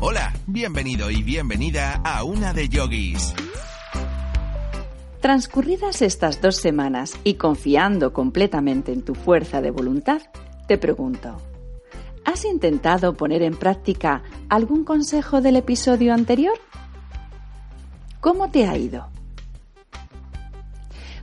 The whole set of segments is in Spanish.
Hola, bienvenido y bienvenida a Una de Yogis. Transcurridas estas dos semanas y confiando completamente en tu fuerza de voluntad, te pregunto, ¿has intentado poner en práctica algún consejo del episodio anterior? ¿Cómo te ha ido?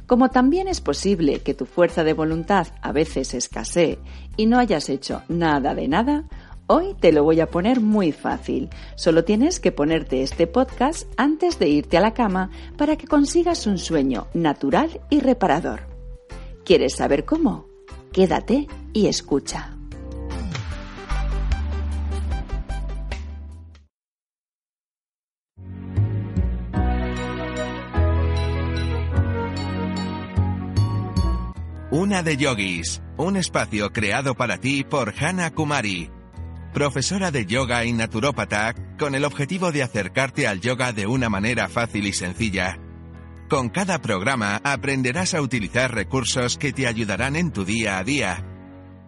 Como también es posible que tu fuerza de voluntad a veces escasee y no hayas hecho nada de nada, Hoy te lo voy a poner muy fácil. Solo tienes que ponerte este podcast antes de irte a la cama para que consigas un sueño natural y reparador. ¿Quieres saber cómo? Quédate y escucha. Una de Yogis, un espacio creado para ti por Hannah Kumari profesora de yoga y naturópata, con el objetivo de acercarte al yoga de una manera fácil y sencilla. Con cada programa aprenderás a utilizar recursos que te ayudarán en tu día a día,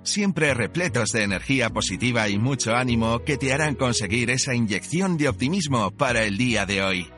siempre repletos de energía positiva y mucho ánimo que te harán conseguir esa inyección de optimismo para el día de hoy.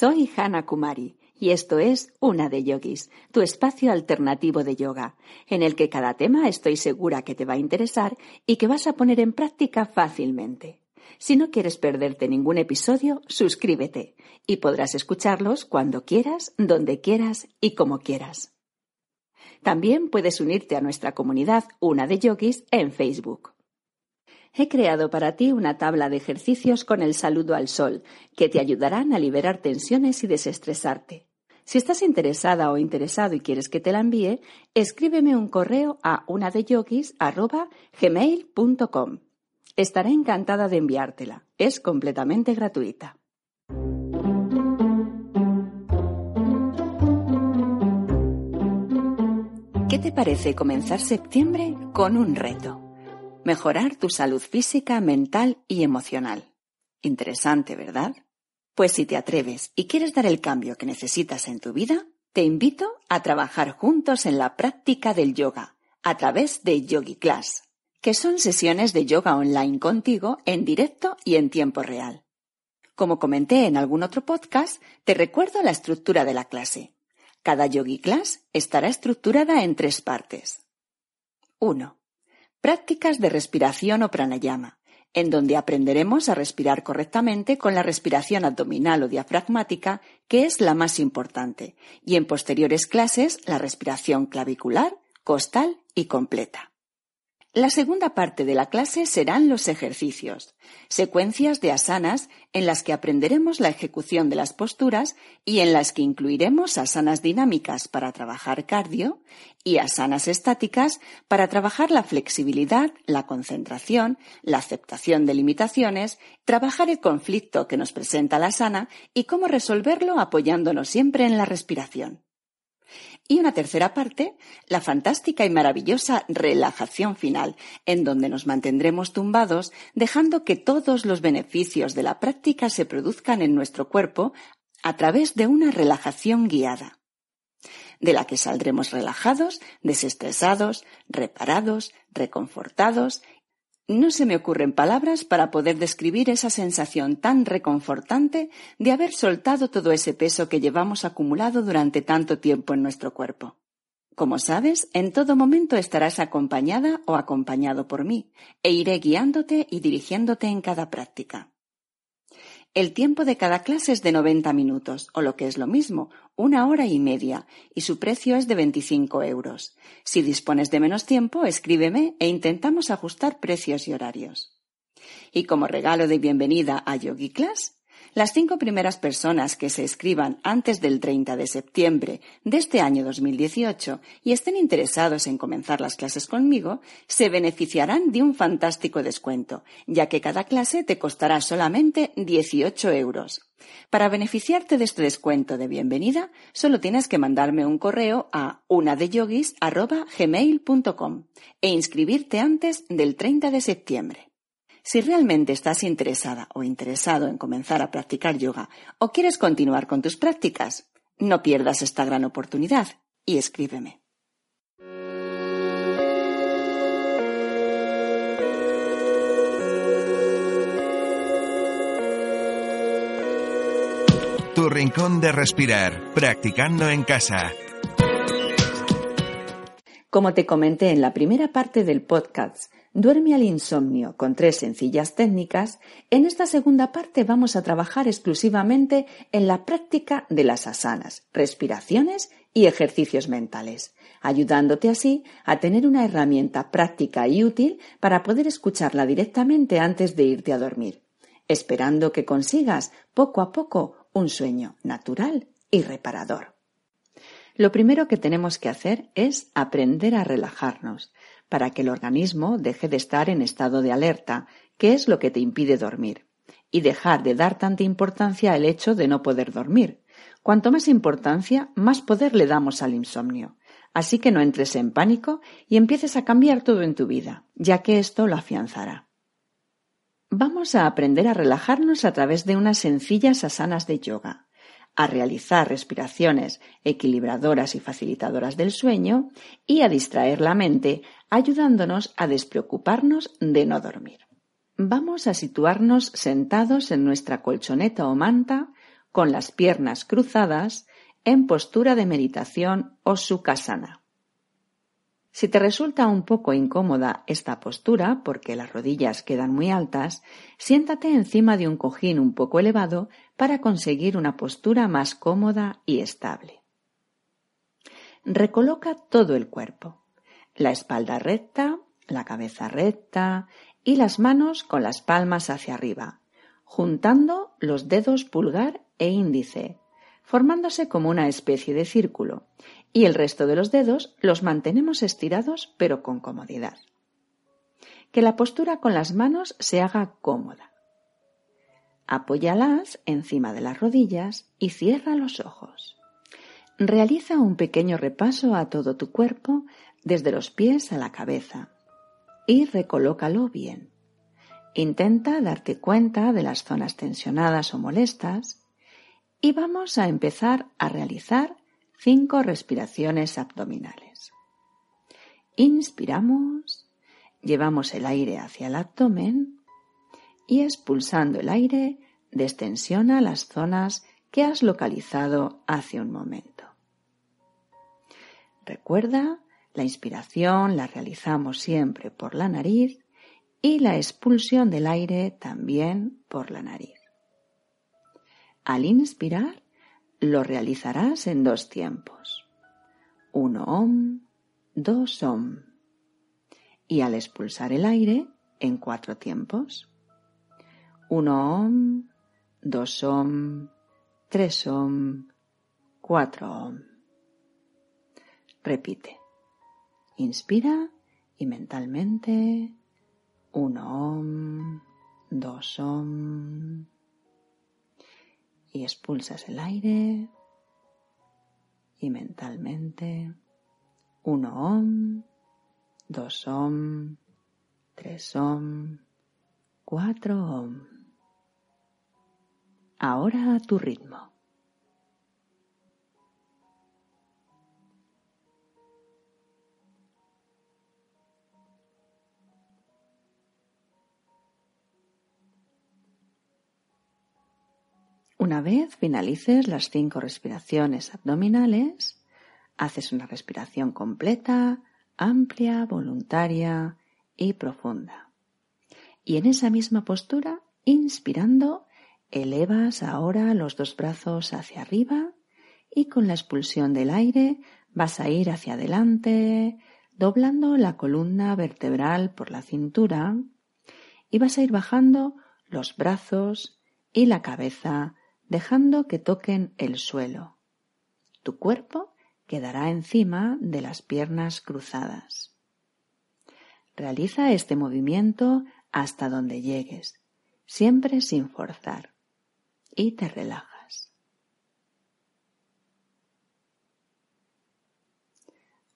Soy Hannah Kumari y esto es Una de Yogis, tu espacio alternativo de yoga, en el que cada tema estoy segura que te va a interesar y que vas a poner en práctica fácilmente. Si no quieres perderte ningún episodio, suscríbete y podrás escucharlos cuando quieras, donde quieras y como quieras. También puedes unirte a nuestra comunidad Una de Yogis en Facebook he creado para ti una tabla de ejercicios con el saludo al sol, que te ayudarán a liberar tensiones y desestresarte. Si estás interesada o interesado y quieres que te la envíe, escríbeme un correo a unadeyogis.gmail.com. Estaré encantada de enviártela. Es completamente gratuita. ¿Qué te parece comenzar septiembre con un reto? Mejorar tu salud física, mental y emocional. Interesante, ¿verdad? Pues si te atreves y quieres dar el cambio que necesitas en tu vida, te invito a trabajar juntos en la práctica del yoga a través de Yogi Class, que son sesiones de yoga online contigo en directo y en tiempo real. Como comenté en algún otro podcast, te recuerdo la estructura de la clase. Cada Yogi Class estará estructurada en tres partes. 1. Prácticas de respiración o pranayama, en donde aprenderemos a respirar correctamente con la respiración abdominal o diafragmática, que es la más importante, y en posteriores clases la respiración clavicular, costal y completa. La segunda parte de la clase serán los ejercicios, secuencias de asanas en las que aprenderemos la ejecución de las posturas y en las que incluiremos asanas dinámicas para trabajar cardio y asanas estáticas para trabajar la flexibilidad, la concentración, la aceptación de limitaciones, trabajar el conflicto que nos presenta la asana y cómo resolverlo apoyándonos siempre en la respiración. Y una tercera parte, la fantástica y maravillosa relajación final, en donde nos mantendremos tumbados, dejando que todos los beneficios de la práctica se produzcan en nuestro cuerpo a través de una relajación guiada, de la que saldremos relajados, desestresados, reparados, reconfortados no se me ocurren palabras para poder describir esa sensación tan reconfortante de haber soltado todo ese peso que llevamos acumulado durante tanto tiempo en nuestro cuerpo. Como sabes, en todo momento estarás acompañada o acompañado por mí, e iré guiándote y dirigiéndote en cada práctica. El tiempo de cada clase es de 90 minutos, o lo que es lo mismo, una hora y media, y su precio es de 25 euros. Si dispones de menos tiempo, escríbeme e intentamos ajustar precios y horarios. Y como regalo de bienvenida a Yogi Class, Las cinco primeras personas que se escriban antes del 30 de septiembre de este año 2018 y estén interesados en comenzar las clases conmigo, se beneficiarán de un fantástico descuento, ya que cada clase te costará solamente 18 euros. Para beneficiarte de este descuento de bienvenida, solo tienes que mandarme un correo a unadeyogis.gmail.com e inscribirte antes del 30 de septiembre. Si realmente estás interesada o interesado en comenzar a practicar yoga o quieres continuar con tus prácticas, no pierdas esta gran oportunidad y escríbeme. Tu rincón de respirar, practicando en casa. Como te comenté en la primera parte del podcast, Duerme al insomnio con tres sencillas técnicas, en esta segunda parte vamos a trabajar exclusivamente en la práctica de las asanas, respiraciones y ejercicios mentales, ayudándote así a tener una herramienta práctica y útil para poder escucharla directamente antes de irte a dormir, esperando que consigas poco a poco un sueño natural y reparador. Lo primero que tenemos que hacer es aprender a relajarnos, para que el organismo deje de estar en estado de alerta, que es lo que te impide dormir, y dejar de dar tanta importancia al hecho de no poder dormir. Cuanto más importancia, más poder le damos al insomnio. Así que no entres en pánico y empieces a cambiar todo en tu vida, ya que esto lo afianzará. Vamos a aprender a relajarnos a través de unas sencillas asanas de yoga a realizar respiraciones equilibradoras y facilitadoras del sueño y a distraer la mente, ayudándonos a despreocuparnos de no dormir. Vamos a situarnos sentados en nuestra colchoneta o manta, con las piernas cruzadas, en postura de meditación o sukhasana. Si te resulta un poco incómoda esta postura porque las rodillas quedan muy altas, siéntate encima de un cojín un poco elevado para conseguir una postura más cómoda y estable. Recoloca todo el cuerpo, la espalda recta, la cabeza recta y las manos con las palmas hacia arriba, juntando los dedos pulgar e índice, formándose como una especie de círculo, y el resto de los dedos los mantenemos estirados pero con comodidad. Que la postura con las manos se haga cómoda. Apóyalas encima de las rodillas y cierra los ojos. Realiza un pequeño repaso a todo tu cuerpo desde los pies a la cabeza y recolócalo bien. Intenta darte cuenta de las zonas tensionadas o molestas y vamos a empezar a realizar cinco respiraciones abdominales. Inspiramos, llevamos el aire hacia el abdomen y expulsando el aire destensiona las zonas que has localizado hace un momento. Recuerda, la inspiración la realizamos siempre por la nariz y la expulsión del aire también por la nariz. Al inspirar, lo realizarás en dos tiempos. Uno om, dos om. Y al expulsar el aire, en cuatro tiempos. Uno om, dos om, tres om, cuatro om. Repite. Inspira y mentalmente uno om, dos om, y expulsas el aire y mentalmente uno om, dos om, tres om, cuatro om. Ahora a tu ritmo. Una vez finalices las cinco respiraciones abdominales, haces una respiración completa, amplia, voluntaria y profunda. Y en esa misma postura, inspirando, elevas ahora los dos brazos hacia arriba y con la expulsión del aire vas a ir hacia adelante, doblando la columna vertebral por la cintura y vas a ir bajando los brazos y la cabeza dejando que toquen el suelo. Tu cuerpo quedará encima de las piernas cruzadas. Realiza este movimiento hasta donde llegues, siempre sin forzar, y te relajas.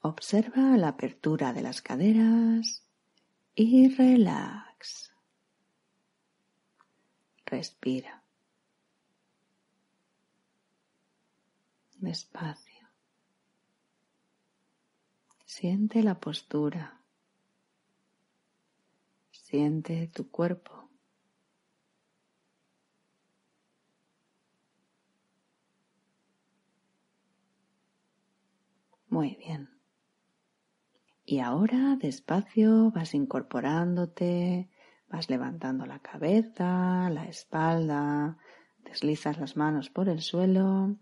Observa la apertura de las caderas y relax. Respira. Despacio. Siente la postura. Siente tu cuerpo. Muy bien. Y ahora despacio vas incorporándote, vas levantando la cabeza, la espalda, deslizas las manos por el suelo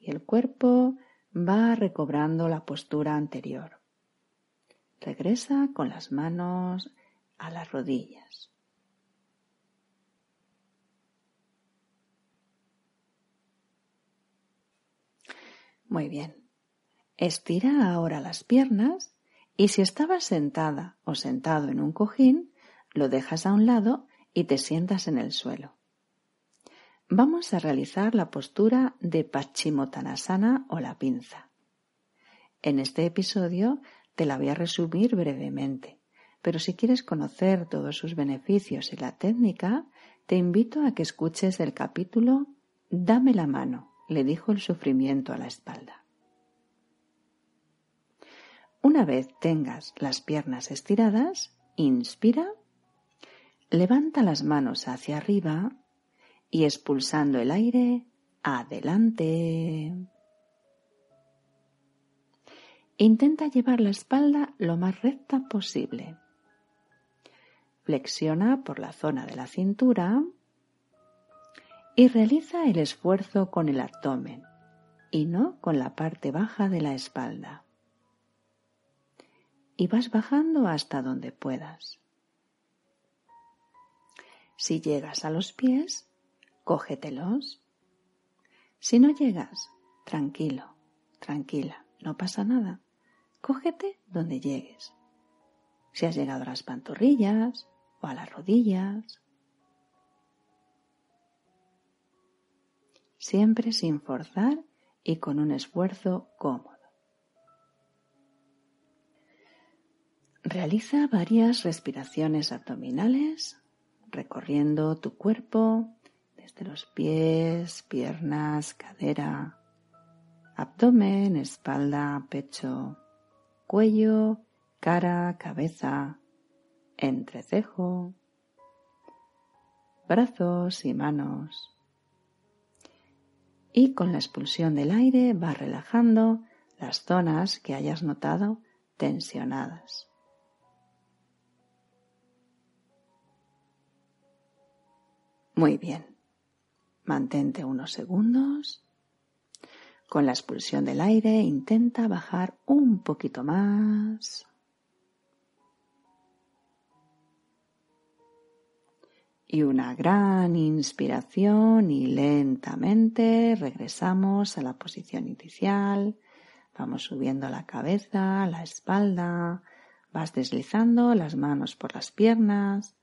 y el cuerpo va recobrando la postura anterior. Regresa con las manos a las rodillas. Muy bien. Estira ahora las piernas y si estabas sentada o sentado en un cojín, lo dejas a un lado y te sientas en el suelo. Vamos a realizar la postura de Paschimottanasana o la pinza. En este episodio te la voy a resumir brevemente pero si quieres conocer todos sus beneficios y la técnica, te invito a que escuches el capítulo Dame la mano, le dijo el sufrimiento a la espalda. Una vez tengas las piernas estiradas, inspira, levanta las manos hacia arriba y expulsando el aire, adelante. Intenta llevar la espalda lo más recta posible. Flexiona por la zona de la cintura y realiza el esfuerzo con el abdomen y no con la parte baja de la espalda. Y vas bajando hasta donde puedas. Si llegas a los pies, cógetelos. Si no llegas, tranquilo, tranquila, no pasa nada. Cógete donde llegues. Si has llegado a las pantorrillas, o a las rodillas. Siempre sin forzar y con un esfuerzo cómodo. Realiza varias respiraciones abdominales recorriendo tu cuerpo desde los pies, piernas, cadera, abdomen, espalda, pecho, cuello, cara, cabeza, entrecejo, brazos y manos. Y con la expulsión del aire va relajando las zonas que hayas notado tensionadas. Muy bien. Mantente unos segundos. Con la expulsión del aire intenta bajar un poquito más. y una gran inspiración y lentamente regresamos a la posición inicial. Vamos subiendo la cabeza, la espalda, vas deslizando las manos por las piernas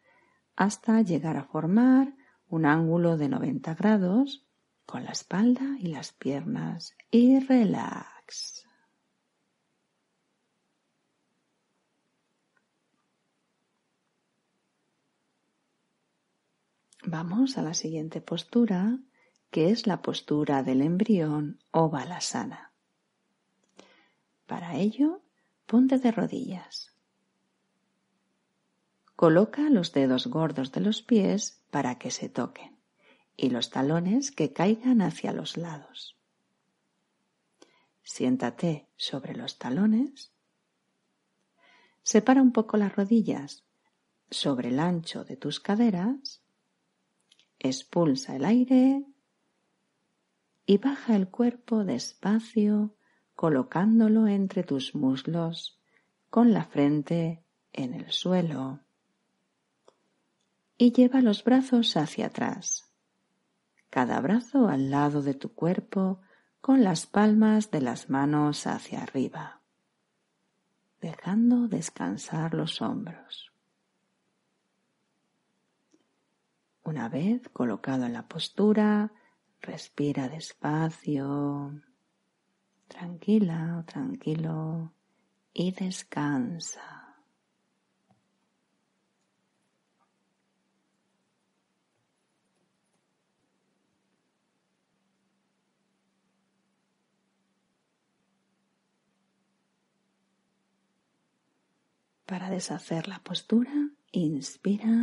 hasta llegar a formar un ángulo de 90 grados con la espalda y las piernas y relax. Vamos a la siguiente postura, que es la postura del embrión o balasana. Para ello, ponte de rodillas. Coloca los dedos gordos de los pies para que se toquen y los talones que caigan hacia los lados. Siéntate sobre los talones. Separa un poco las rodillas sobre el ancho de tus caderas expulsa el aire y baja el cuerpo despacio colocándolo entre tus muslos con la frente en el suelo y lleva los brazos hacia atrás, cada brazo al lado de tu cuerpo con las palmas de las manos hacia arriba, dejando descansar los hombros. Una vez colocado en la postura, respira despacio, tranquila o tranquilo y descansa. Para deshacer la postura, inspira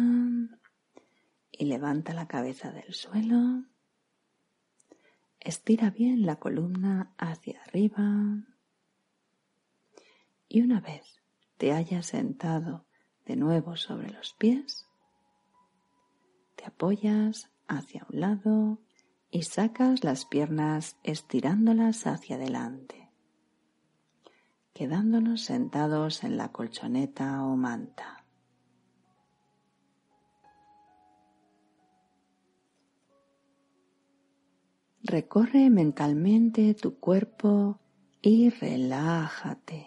y levanta la cabeza del suelo. Estira bien la columna hacia arriba. Y una vez te hayas sentado de nuevo sobre los pies, te apoyas hacia un lado y sacas las piernas estirándolas hacia adelante quedándonos sentados en la colchoneta o manta. Recorre mentalmente tu cuerpo y relájate.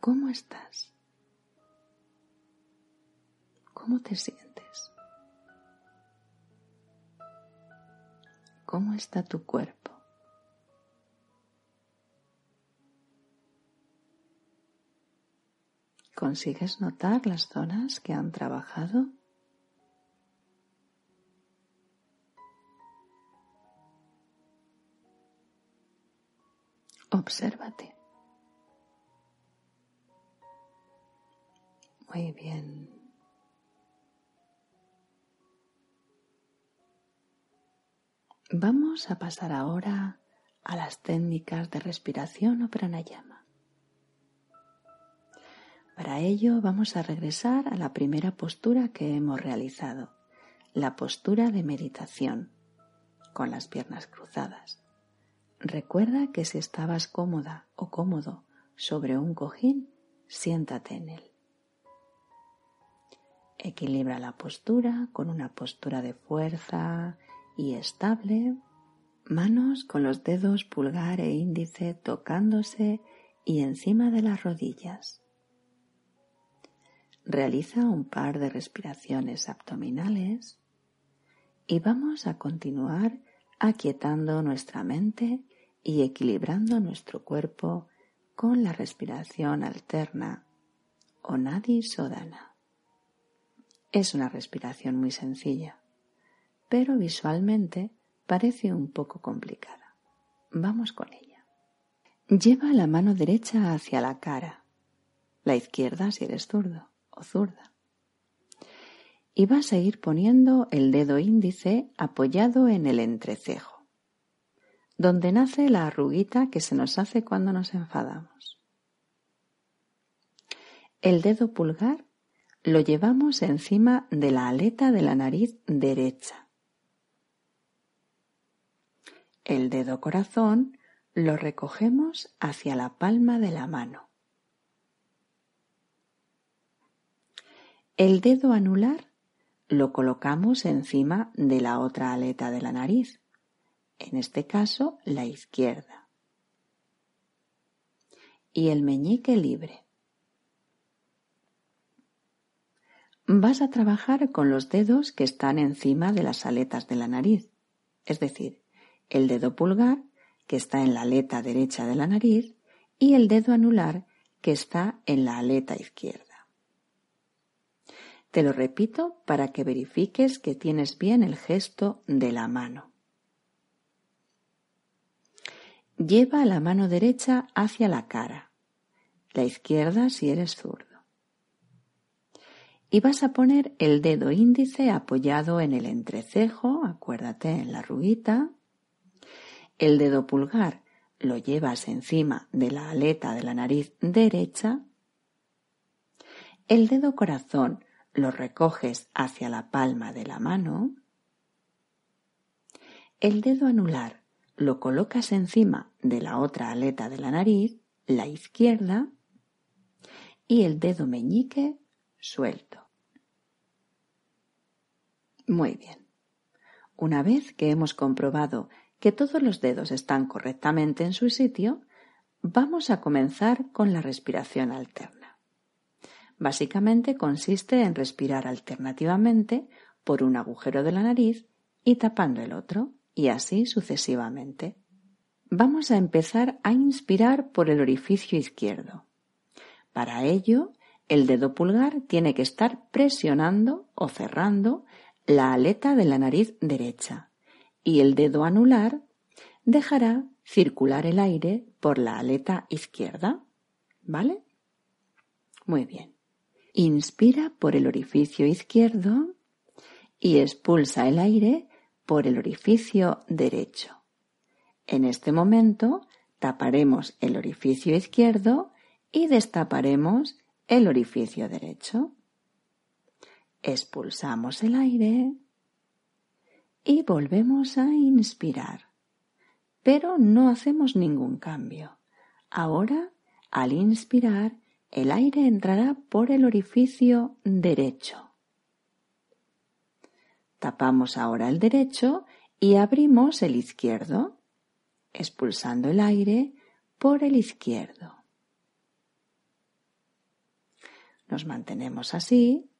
¿Cómo estás? ¿Cómo te sientes? ¿Cómo está tu cuerpo? ¿Consigues notar las zonas que han trabajado? Obsérvate. Muy bien. Vamos a pasar ahora a las técnicas de respiración o pranayama. Para ello vamos a regresar a la primera postura que hemos realizado, la postura de meditación, con las piernas cruzadas. Recuerda que si estabas cómoda o cómodo sobre un cojín, siéntate en él. Equilibra la postura con una postura de fuerza y estable, manos con los dedos pulgar e índice tocándose y encima de las rodillas. Realiza un par de respiraciones abdominales y vamos a continuar aquietando nuestra mente y equilibrando nuestro cuerpo con la respiración alterna o nadi sodana. Es una respiración muy sencilla, pero visualmente parece un poco complicada. Vamos con ella. Lleva la mano derecha hacia la cara, la izquierda si eres zurdo zurda. Y vas a ir poniendo el dedo índice apoyado en el entrecejo, donde nace la arruguita que se nos hace cuando nos enfadamos. El dedo pulgar lo llevamos encima de la aleta de la nariz derecha. El dedo corazón lo recogemos hacia la palma de la mano. El dedo anular lo colocamos encima de la otra aleta de la nariz, en este caso la izquierda. Y el meñique libre. Vas a trabajar con los dedos que están encima de las aletas de la nariz, es decir, el dedo pulgar que está en la aleta derecha de la nariz y el dedo anular que está en la aleta izquierda. Te lo repito para que verifiques que tienes bien el gesto de la mano. Lleva la mano derecha hacia la cara, la izquierda si eres zurdo. Y vas a poner el dedo índice apoyado en el entrecejo, acuérdate en la ruguita. El dedo pulgar lo llevas encima de la aleta de la nariz derecha. El dedo corazón lo recoges hacia la palma de la mano, el dedo anular lo colocas encima de la otra aleta de la nariz, la izquierda, y el dedo meñique suelto. Muy bien. Una vez que hemos comprobado que todos los dedos están correctamente en su sitio, vamos a comenzar con la respiración alterna. Básicamente consiste en respirar alternativamente por un agujero de la nariz y tapando el otro, y así sucesivamente. Vamos a empezar a inspirar por el orificio izquierdo. Para ello, el dedo pulgar tiene que estar presionando o cerrando la aleta de la nariz derecha y el dedo anular dejará circular el aire por la aleta izquierda. ¿Vale? Muy bien. Inspira por el orificio izquierdo y expulsa el aire por el orificio derecho. En este momento taparemos el orificio izquierdo y destaparemos el orificio derecho. Expulsamos el aire y volvemos a inspirar. Pero no hacemos ningún cambio. Ahora, al inspirar, el aire entrará por el orificio derecho. Tapamos ahora el derecho y abrimos el izquierdo, expulsando el aire por el izquierdo. Nos mantenemos así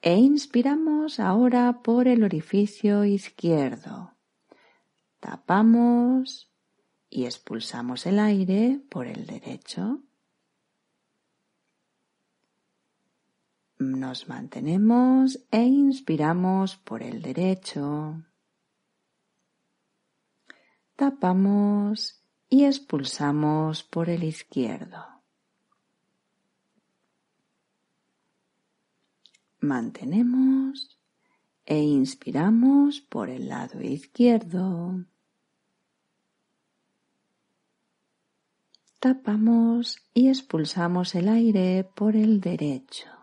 e inspiramos ahora por el orificio izquierdo. Tapamos y expulsamos el aire por el derecho. Nos mantenemos e inspiramos por el derecho. Tapamos y expulsamos por el izquierdo. Mantenemos e inspiramos por el lado izquierdo. Tapamos y expulsamos el aire por el derecho.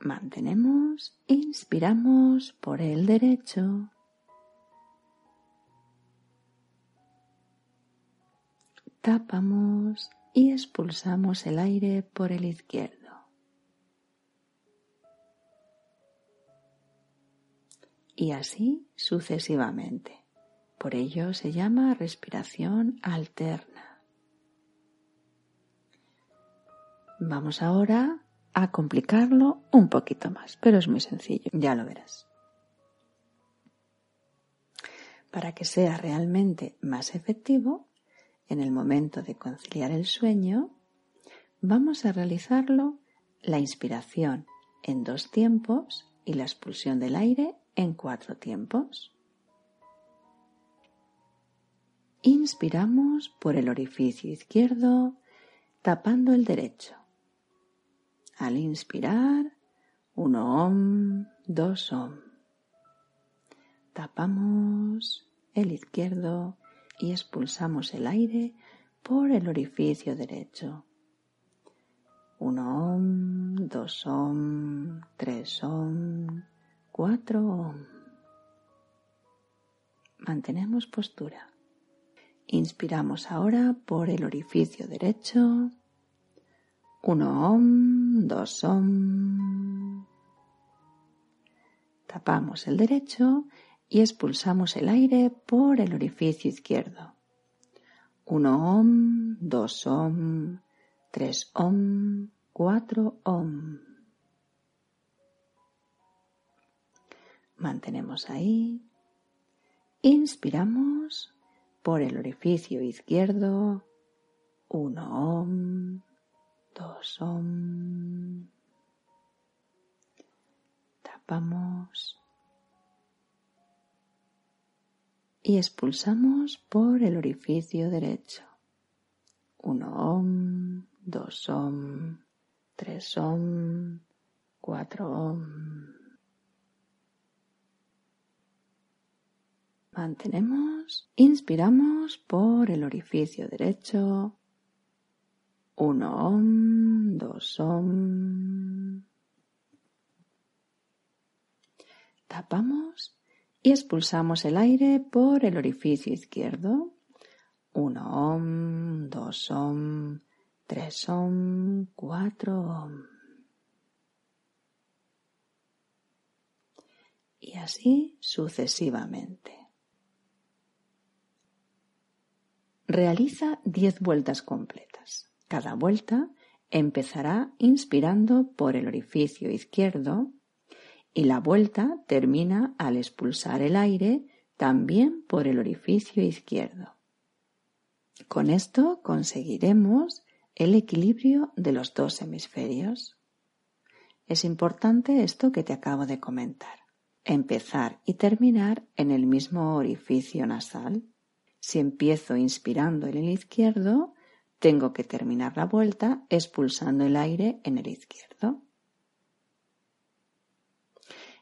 Mantenemos, inspiramos por el derecho. Tapamos y expulsamos el aire por el izquierdo. Y así sucesivamente. Por ello se llama respiración alterna. Vamos ahora a complicarlo un poquito más, pero es muy sencillo, ya lo verás. Para que sea realmente más efectivo, en el momento de conciliar el sueño, vamos a realizarlo la inspiración en dos tiempos y la expulsión del aire en cuatro tiempos. Inspiramos por el orificio izquierdo tapando el derecho. Al inspirar, uno om, dos om. Tapamos el izquierdo y expulsamos el aire por el orificio derecho. Uno om, dos om, tres om, cuatro om. Mantenemos postura. Inspiramos ahora por el orificio derecho. Uno om, dos om. Tapamos el derecho y expulsamos el aire por el orificio izquierdo. Uno om, dos om, tres om, cuatro om. Mantenemos ahí. Inspiramos por el orificio izquierdo. Uno om, dos om. Tapamos y expulsamos por el orificio derecho. Uno om, dos om, tres om, cuatro om. Mantenemos, inspiramos por el orificio derecho. Uno om, dos om. Tapamos y expulsamos el aire por el orificio izquierdo. Uno om, dos om, tres om, cuatro om. Y así sucesivamente. Realiza diez vueltas completas. Cada vuelta empezará inspirando por el orificio izquierdo y la vuelta termina al expulsar el aire también por el orificio izquierdo. Con esto conseguiremos el equilibrio de los dos hemisferios. Es importante esto que te acabo de comentar. Empezar y terminar en el mismo orificio nasal. Si empiezo inspirando en el izquierdo, tengo que terminar la vuelta expulsando el aire en el izquierdo.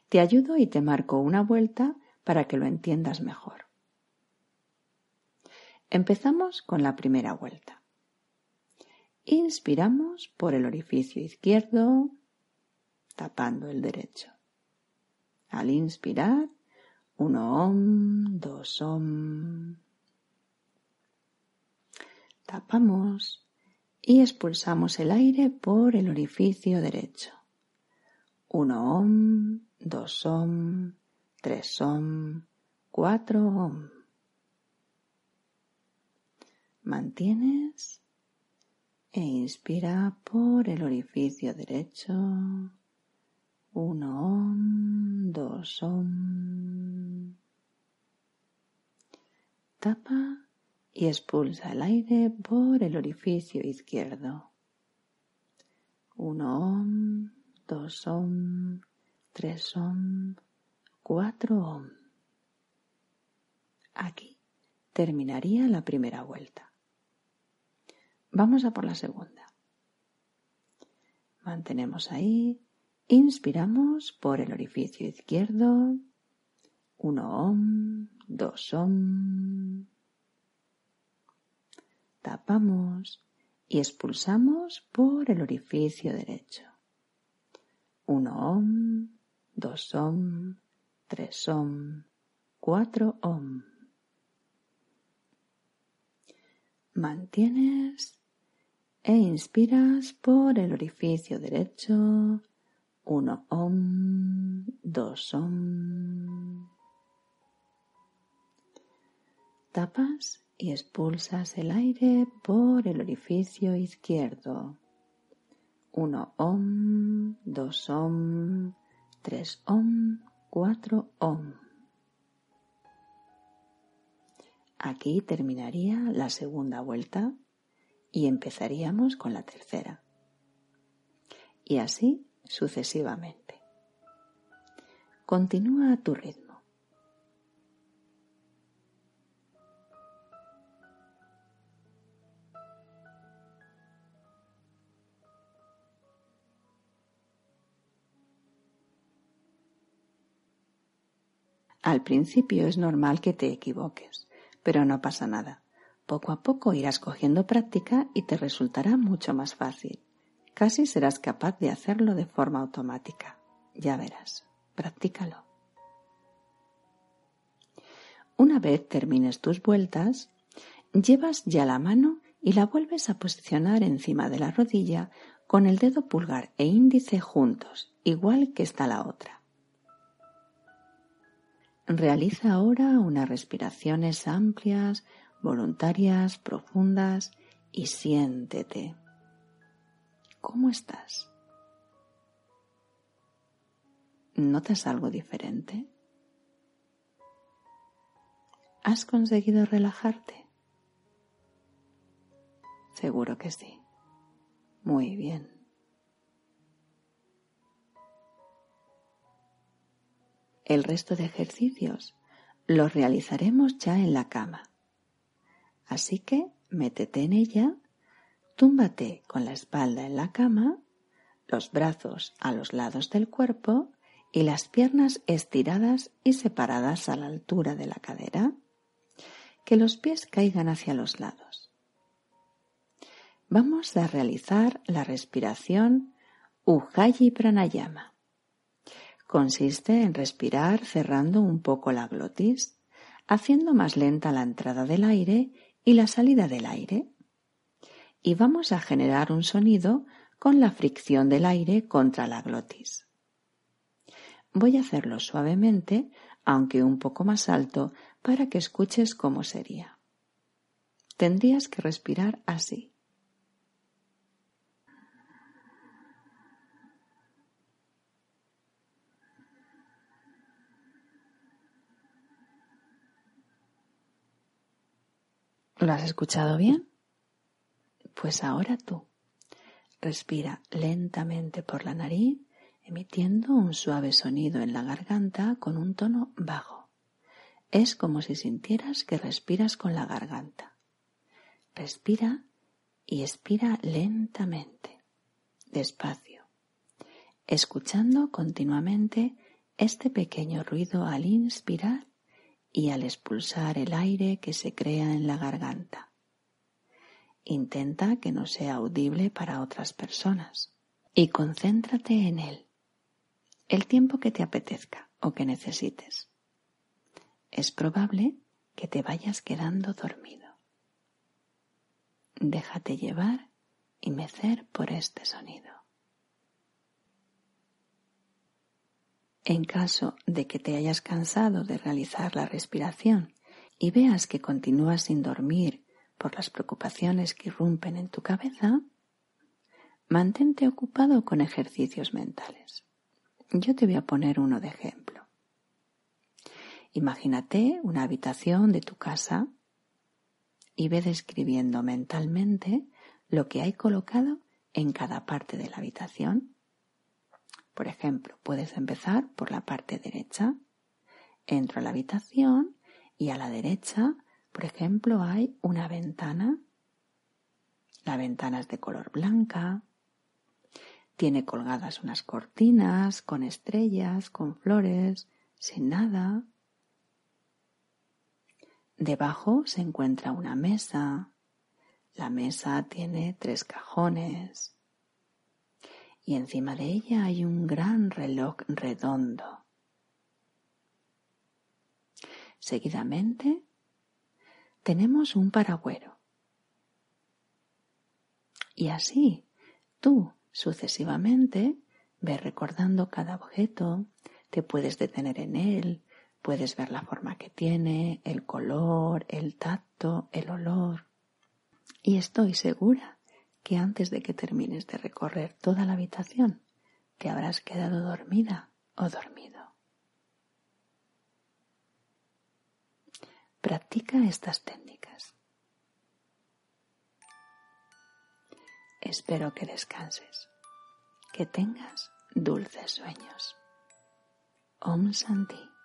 Te ayudo y te marco una vuelta para que lo entiendas mejor. Empezamos con la primera vuelta. Inspiramos por el orificio izquierdo, tapando el derecho. Al inspirar, uno om, dos om. Tapamos y expulsamos el aire por el orificio derecho. Uno om, dos om, tres om, cuatro om. Mantienes e inspira por el orificio derecho. Uno om, dos om. Tapa y expulsa el aire por el orificio izquierdo. Uno om, dos om, tres om, cuatro om. Aquí terminaría la primera vuelta. Vamos a por la segunda. Mantenemos ahí. Inspiramos por el orificio izquierdo. Uno om, dos om. Tapamos y expulsamos por el orificio derecho. Uno om, dos om, tres om, cuatro om. Mantienes e inspiras por el orificio derecho. Uno om, dos om. Tapas y expulsas el aire por el orificio izquierdo. Uno om, dos om, tres om, cuatro om. Aquí terminaría la segunda vuelta y empezaríamos con la tercera. Y así sucesivamente. Continúa a tu ritmo. Al principio es normal que te equivoques, pero no pasa nada. Poco a poco irás cogiendo práctica y te resultará mucho más fácil. Casi serás capaz de hacerlo de forma automática. Ya verás, practícalo. Una vez termines tus vueltas, llevas ya la mano y la vuelves a posicionar encima de la rodilla con el dedo pulgar e índice juntos, igual que está la otra. Realiza ahora unas respiraciones amplias voluntarias, profundas y siéntete. ¿Cómo estás? ¿Notas algo diferente? ¿Has conseguido relajarte? Seguro que sí. Muy bien. El resto de ejercicios los realizaremos ya en la cama. Así que métete en ella, túmbate con la espalda en la cama, los brazos a los lados del cuerpo y las piernas estiradas y separadas a la altura de la cadera. Que los pies caigan hacia los lados. Vamos a realizar la respiración Ujjayi Pranayama. Consiste en respirar cerrando un poco la glotis, haciendo más lenta la entrada del aire y la salida del aire. Y vamos a generar un sonido con la fricción del aire contra la glotis. Voy a hacerlo suavemente, aunque un poco más alto, para que escuches cómo sería. Tendrías que respirar así. ¿Lo has escuchado bien? Pues ahora tú. Respira lentamente por la nariz, emitiendo un suave sonido en la garganta con un tono bajo. Es como si sintieras que respiras con la garganta. Respira y expira lentamente, despacio, escuchando continuamente este pequeño ruido al inspirar y al expulsar el aire que se crea en la garganta. Intenta que no sea audible para otras personas y concéntrate en él, el tiempo que te apetezca o que necesites. Es probable que te vayas quedando dormido. Déjate llevar y mecer por este sonido. En caso de que te hayas cansado de realizar la respiración y veas que continúas sin dormir por las preocupaciones que irrumpen en tu cabeza, mantente ocupado con ejercicios mentales. Yo te voy a poner uno de ejemplo. Imagínate una habitación de tu casa y ve describiendo mentalmente lo que hay colocado en cada parte de la habitación por ejemplo, puedes empezar por la parte derecha. Entro a la habitación y a la derecha, por ejemplo, hay una ventana. La ventana es de color blanca. Tiene colgadas unas cortinas con estrellas, con flores, sin nada. Debajo se encuentra una mesa. La mesa tiene tres cajones y encima de ella hay un gran reloj redondo. Seguidamente tenemos un paragüero. Y así, tú sucesivamente ves recordando cada objeto, te puedes detener en él, puedes ver la forma que tiene, el color, el tacto, el olor. Y estoy segura que antes de que termines de recorrer toda la habitación te habrás quedado dormida o dormido. Practica estas técnicas. Espero que descanses, que tengas dulces sueños. Om Santi.